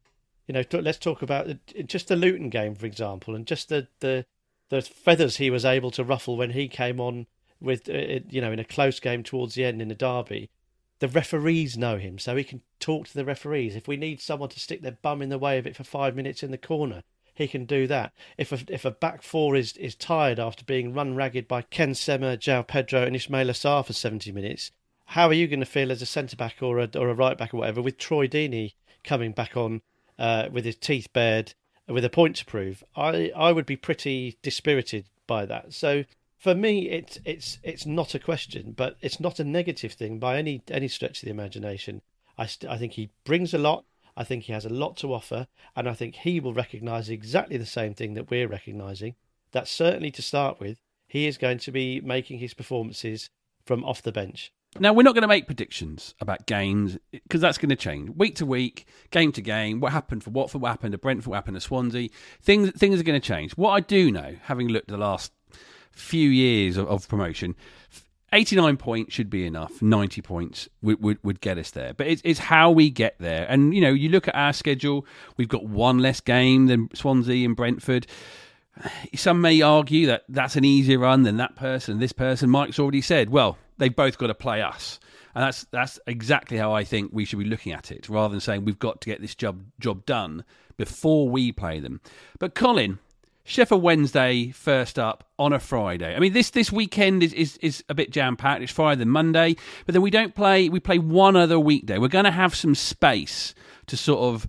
You know, let's talk about just the Luton game, for example, and just the the the feathers he was able to ruffle when he came on with uh, you know in a close game towards the end in a derby. The referees know him, so he can talk to the referees. If we need someone to stick their bum in the way of it for five minutes in the corner, he can do that. If a, if a back four is, is tired after being run ragged by Ken Sema, João Pedro, and Ismaila Sarr for 70 minutes, how are you going to feel as a centre back or a, or a right back or whatever with Troy Deeney coming back on uh, with his teeth bared with a point to prove? I, I would be pretty dispirited by that. So for me, it's it's it's not a question, but it's not a negative thing by any any stretch of the imagination. I st- I think he brings a lot. I think he has a lot to offer, and I think he will recognise exactly the same thing that we're recognising. That certainly to start with, he is going to be making his performances from off the bench. Now, we're not going to make predictions about games because that's going to change week to week, game to game. What happened for Watford, what happened to Brentford, what happened to Swansea. Things, things are going to change. What I do know, having looked at the last few years of, of promotion, 89 points should be enough. 90 points would, would, would get us there. But it's, it's how we get there. And, you know, you look at our schedule, we've got one less game than Swansea and Brentford. Some may argue that that's an easier run than that person, this person. Mike's already said, well, they've both got to play us. And that's that's exactly how I think we should be looking at it, rather than saying we've got to get this job job done before we play them. But Colin, Sheffield Wednesday first up on a Friday. I mean, this this weekend is is, is a bit jam packed. It's Friday and Monday, but then we don't play. We play one other weekday. We're going to have some space to sort of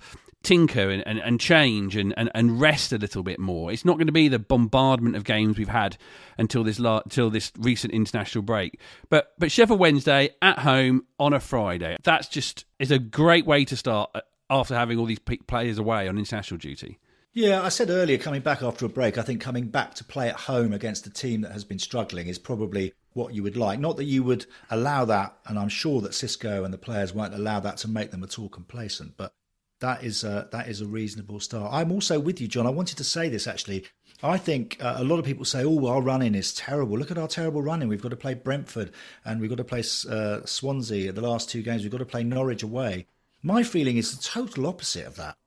tinker and, and, and change and, and, and rest a little bit more. It's not going to be the bombardment of games we've had until this la- until this recent international break. But but Sheffield Wednesday at home on a Friday. That's just is a great way to start uh, after having all these players away on international duty. Yeah, I said earlier, coming back after a break, I think coming back to play at home against a team that has been struggling is probably what you would like. Not that you would allow that, and I'm sure that Xisco and the players won't allow that to make them at all complacent, but that is a, that is a reasonable start. I'm also with you, John. I wanted to say this actually. I think uh, a lot of people say, "Oh, our running is terrible. Look at our terrible running. We've got to play Brentford and we've got to play uh, Swansea. At the last two games, we've got to play Norwich away." My feeling is the total opposite of that.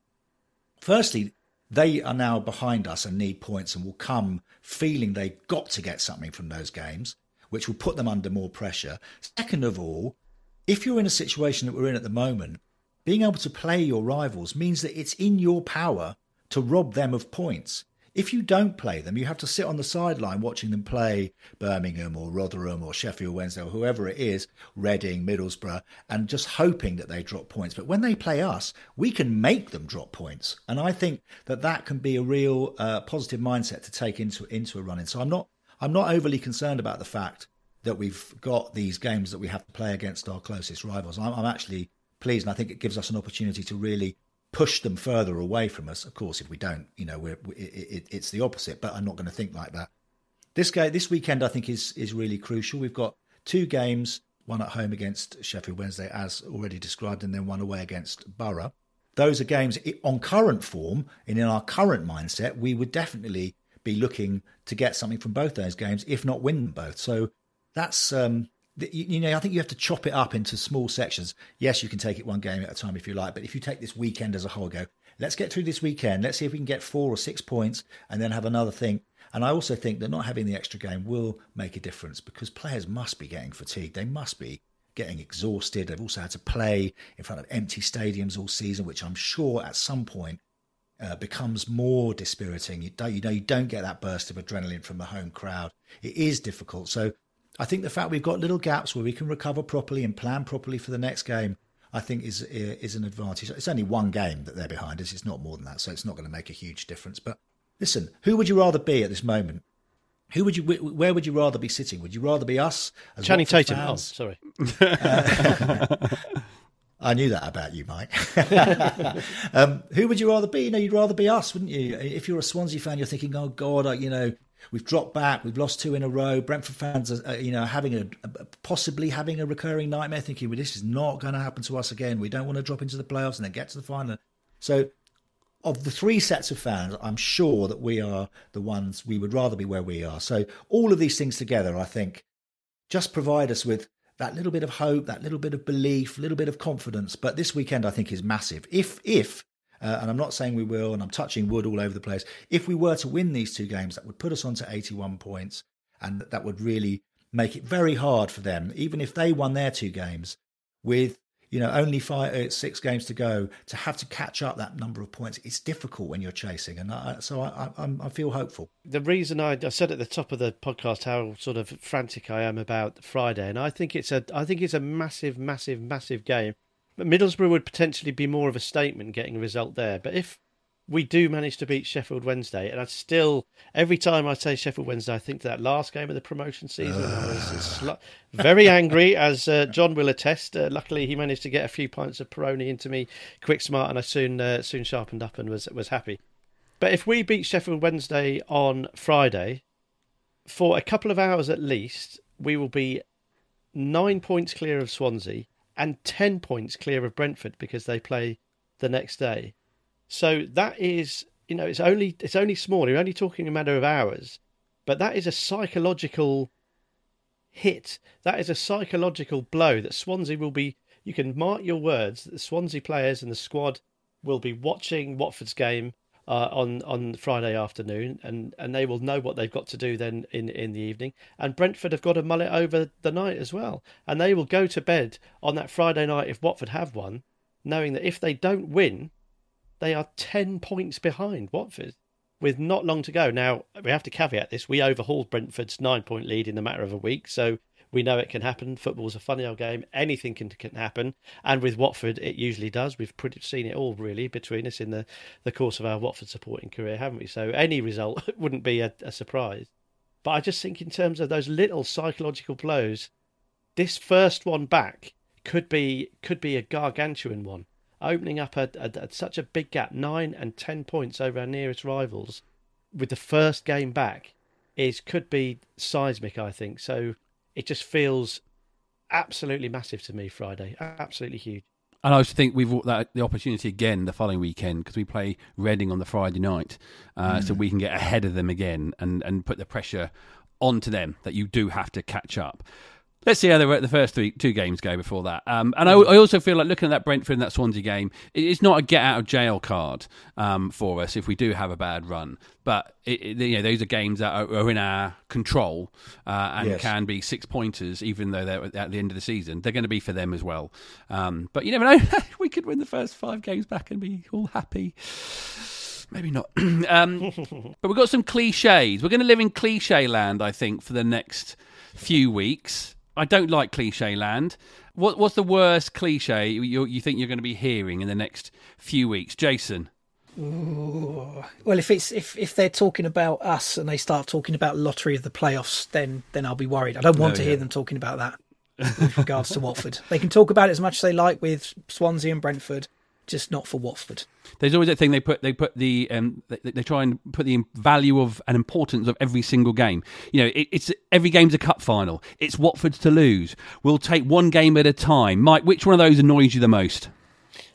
Firstly, they are now behind us and need points and will come feeling they've got to get something from those games, which will put them under more pressure. Second of all, if you're in a situation that we're in at the moment, being able to play your rivals means that it's in your power to rob them of points. If you don't play them, you have to sit on the sideline watching them play Birmingham or Rotherham or Sheffield Wednesday or whoever it is, Reading, Middlesbrough, and just hoping that they drop points. But when they play us, we can make them drop points, and I think that that can be a real uh, positive mindset to take into into a running. So I'm not I'm not overly concerned about the fact that we've got these games that we have to play against our closest rivals. I'm, I'm actually pleased, and I think it gives us an opportunity to really push them further away from us. Of course, if we don't, you know, we're, it, it, it's the opposite. But I'm not going to think like that. This game, this weekend, I think is is really crucial. We've got two games, one at home against Sheffield Wednesday, as already described, and then one away against Borough. Those are games on current form and in our current mindset. We would definitely be looking to get something from both those games, if not win them both. So that's um, you know, I think you have to chop it up into small sections. Yes, you can take it one game at a time if you like, but if you take this weekend as a whole, go, let's get through this weekend. Let's see if we can get four or six points and then have another thing. And I also think that not having the extra game will make a difference because players must be getting fatigued. They must be getting exhausted. They've also had to play in front of empty stadiums all season, which I'm sure at some point uh, becomes more dispiriting. You you know, you don't get that burst of adrenaline from the home crowd. It is difficult. So I think the fact we've got little gaps where we can recover properly and plan properly for the next game, I think is is an advantage. It's only one game that they're behind us. It's not more than that, so it's not going to make a huge difference. But listen, who would you rather be at this moment? Who would you? Where would you rather be sitting? Would you rather be us? As Channing Tatum. Oh, sorry. Uh, I knew that about you, Mike. um, who would you rather be? You know, you'd rather be us, wouldn't you? If you're a Swansea fan, you're thinking, "Oh God, I, you know, We've dropped back. We've lost two in a row. Brentford fans are, you know, having a, possibly having a recurring nightmare, thinking, "Well, this is not going to happen to us again. We don't want to drop into the playoffs and then get to the final." So, of the three sets of fans, I'm sure that we are the ones we would rather be where we are. So, all of these things together, I think, just provide us with that little bit of hope, that little bit of belief, little bit of confidence. But this weekend, I think, is massive. If if uh, and I'm not saying we will, and I'm touching wood all over the place. If we were to win these two games, that would put us on to 81 points, and that would really make it very hard for them, even if they won their two games with you know only five uh, six games to go to have to catch up that number of points. It's difficult when you're chasing and I, so I, I, I feel hopeful. The reason I, I said at the top of the podcast how sort of frantic I am about Friday and I think it's a I think it's a massive massive massive game but Middlesbrough would potentially be more of a statement getting a result there. But if we do manage to beat Sheffield Wednesday, and I still, every time I say Sheffield Wednesday, I think that last game of the promotion season. I was sl- very angry, as uh, John will attest. Uh, luckily, he managed to get a few pints of Peroni into me quick, smart, and I soon uh, soon sharpened up and was was happy. But if we beat Sheffield Wednesday on Friday, for a couple of hours at least, we will be nine points clear of Swansea and 10 points clear of Brentford because they play the next day. So that is, you know, it's only it's only small. You're only talking a matter of hours, but that is a psychological hit. That is a psychological blow that Swansea will be. You can mark your words that the Swansea players and the squad will be watching Watford's game uh, on on Friday afternoon, and, and they will know what they've got to do then in in the evening. And Brentford have got to mull it over the night as well, and they will go to bed on that Friday night if Watford have won, knowing that if they don't win, they are ten points behind Watford. With not long to go. Now, we have to caveat this. We overhauled Brentford's nine point lead in the matter of a week. So we know it can happen. Football's a funny old game. Anything can, can happen. And with Watford, it usually does. We've pretty, seen it all, really, between us in the, the course of our Watford supporting career, haven't we? So any result wouldn't be a, a surprise. But I just think, in terms of those little psychological blows, this first one back could be could be a gargantuan one, opening up a, a, a, such a big gap, nine and ten points over our nearest rivals, with the first game back, is could be seismic. I think so it just feels absolutely massive to me. Friday, absolutely huge. And I just think we've got that the opportunity again the following weekend because we play Reading on the Friday night, uh, mm. so we can get ahead of them again and and put the pressure onto them that you do have to catch up. Let's see how the, the first three two games go before that. Um, and I, I, also feel like looking at that Brentford and that Swansea game, it's not a get out of jail card um, for us if we do have a bad run. But it, it, you know, those are games that are, are in our control uh, and yes. can be six pointers, even though they're at the end of the season. They're going to be for them as well. Um, but you never know. we could win the first five games back and be all happy. Maybe not. Um, but we've got some cliches. We're going to live in cliche land, I think, for the next few weeks. I don't like cliche land. What, what's the worst cliche you, you think you're going to be hearing in the next few weeks, Jason? Ooh. Well, if it's if if they're talking about us and they start talking about lottery of the playoffs, then then I'll be worried. I don't want oh, to yeah. hear them talking about that with regards to Watford. They can talk about it as much as they like with Swansea and Brentford just not for Watford. There's always that thing they put they put the um, they, they, try and put the value of and importance of every single game. You know, it, it's every game's a cup final. It's Watford's to lose. We'll take one game at a time. Mike, which one of those annoys you the most?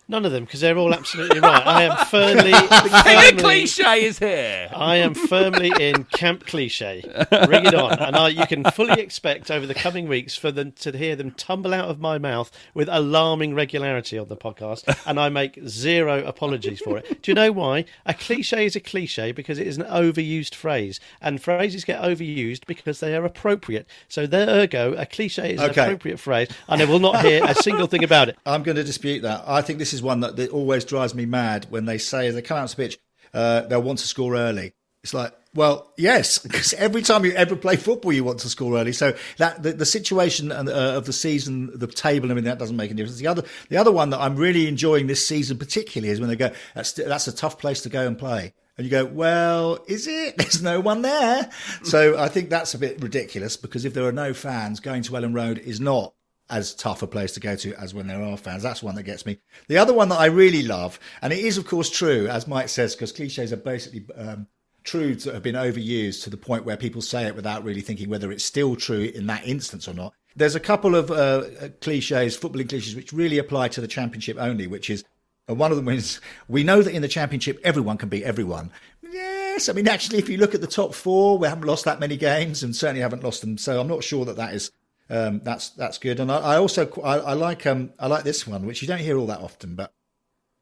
None of them, because they're all absolutely right. I am firmly. firmly cliche is here. I am firmly in camp cliche. Bring it on, and I, you can fully expect over the coming weeks for them to hear them tumble out of my mouth with alarming regularity on the podcast, and I make zero apologies for it. Do you know why? A cliche is a cliche because it is an overused phrase, and phrases get overused because they are appropriate. So, there ergo, a cliche is okay. an appropriate phrase, and I will not hear a single thing about it. I'm going to dispute that. I think this is one that, that always drives me mad when they say they come out to pitch, uh, they'll want to score early. It's like, well, yes, because every time you ever play football, you want to score early. So that the, the situation uh, of the season, the table, I mean, that doesn't make any difference. The other, the other one that I'm really enjoying this season, particularly, is when they go, that's that's a tough place to go and play. And you go, well, is it? There's no one there. So I think that's a bit ridiculous because if there are no fans, going to Elland Road is not as tough a place to go to as when there are fans. That's one that gets me. The other one that I really love, and it is of course true, as Mike says, because cliches are basically um, truths that have been overused to the point where people say it without really thinking whether it's still true in that instance or not. There's a couple of uh, cliches, footballing cliches, which really apply to the championship only, which is uh, one of them is we know that in the championship everyone can beat everyone. Yes, I mean actually, if you look at the top four, we haven't lost that many games, and certainly haven't lost them. So I'm not sure that that is um, that's that's good. And I, I also I, I, like um I like this one, which you don't hear all that often, but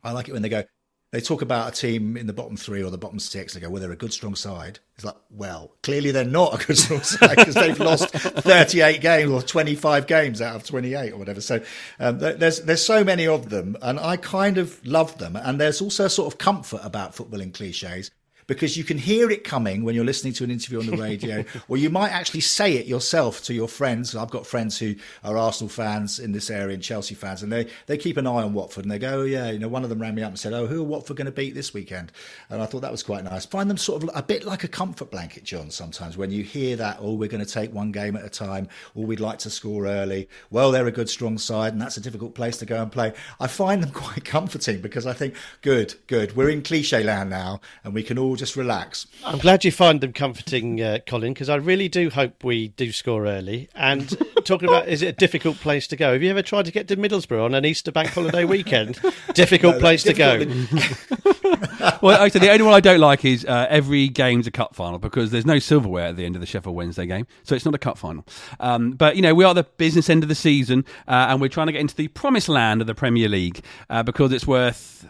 I like it when they go. They talk about a team in the bottom three or the bottom six. They go, well, they're a good, strong side. It's like, well, clearly they're not a good, strong side because they've lost 38 games or 25 games out of 28 or whatever. So um, there's there's so many of them, and I kind of love them. And there's also a sort of comfort about footballing cliches because you can hear it coming when you're listening to an interview on the radio, or you might actually say it yourself to your friends. I've got friends who are Arsenal fans in this area and Chelsea fans, and they, they keep an eye on Watford and they go, oh, yeah, you know, one of them rang me up and said, oh, who are Watford going to beat this weekend? And I thought that was quite nice. Find them sort of a bit like a comfort blanket, John, sometimes when you hear that, oh, we're going to take one game at a time, or we'd like to score early. Well, they're a good, strong side, and that's a difficult place to go and play. I find them quite comforting because I think, good, good, we're in cliche land now, and we can all all just relax. I'm glad you find them comforting, uh, Colin, because I really do hope we do score early. And talking about, is it a difficult place to go? Have you ever tried to get to Middlesbrough on an Easter bank holiday weekend? difficult No, place to go. well, actually, the only one I don't like is uh, every game's a cup final because there's no silverware at the end of the Sheffield Wednesday game, so it's not a cup final. Um, but you know, we are the business end of the season, uh, and we're trying to get into the promised land of the Premier League uh, because it's worth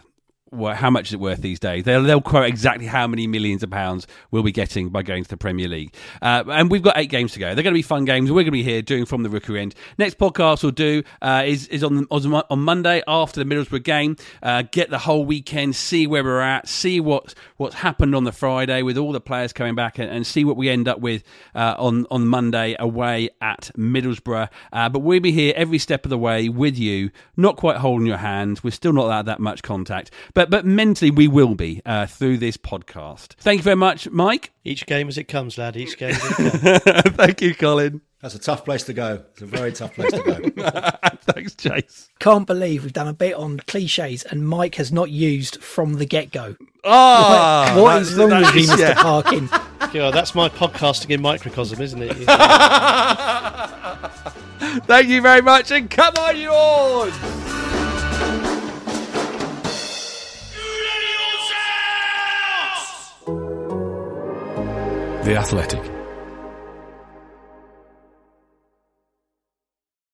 how much is it worth these days? They'll, they'll quote exactly how many millions of pounds we'll be getting by going to the Premier League. Uh, and we've got eight games to go. They're going to be fun games. We're going to be here doing from the Rookery end. Next podcast we'll do uh, is, is on, on Monday after the Middlesbrough game. Uh, get the whole weekend, see where we're at, see what, what's happened on the Friday with all the players coming back, and, and see what we end up with uh, on, on Monday away at Middlesbrough. Uh, but we'll be here every step of the way with you, not quite holding your hand. We're still not that, that much contact. But but but mentally we will be uh, through this podcast. Thank you very much, Mike. Each game as it comes, lad. Each game as it comes. Thank you, Colin. That's a tough place to go. It's a very tough place to go. Thanks, Chase. Can't believe we've done a bit on cliches and Mike has not used from the get go. Oh, what is wrong with you, Mr. Parkin? Yeah, that's my podcasting in microcosm, isn't it? Thank you very much, and come on, you The Athletic.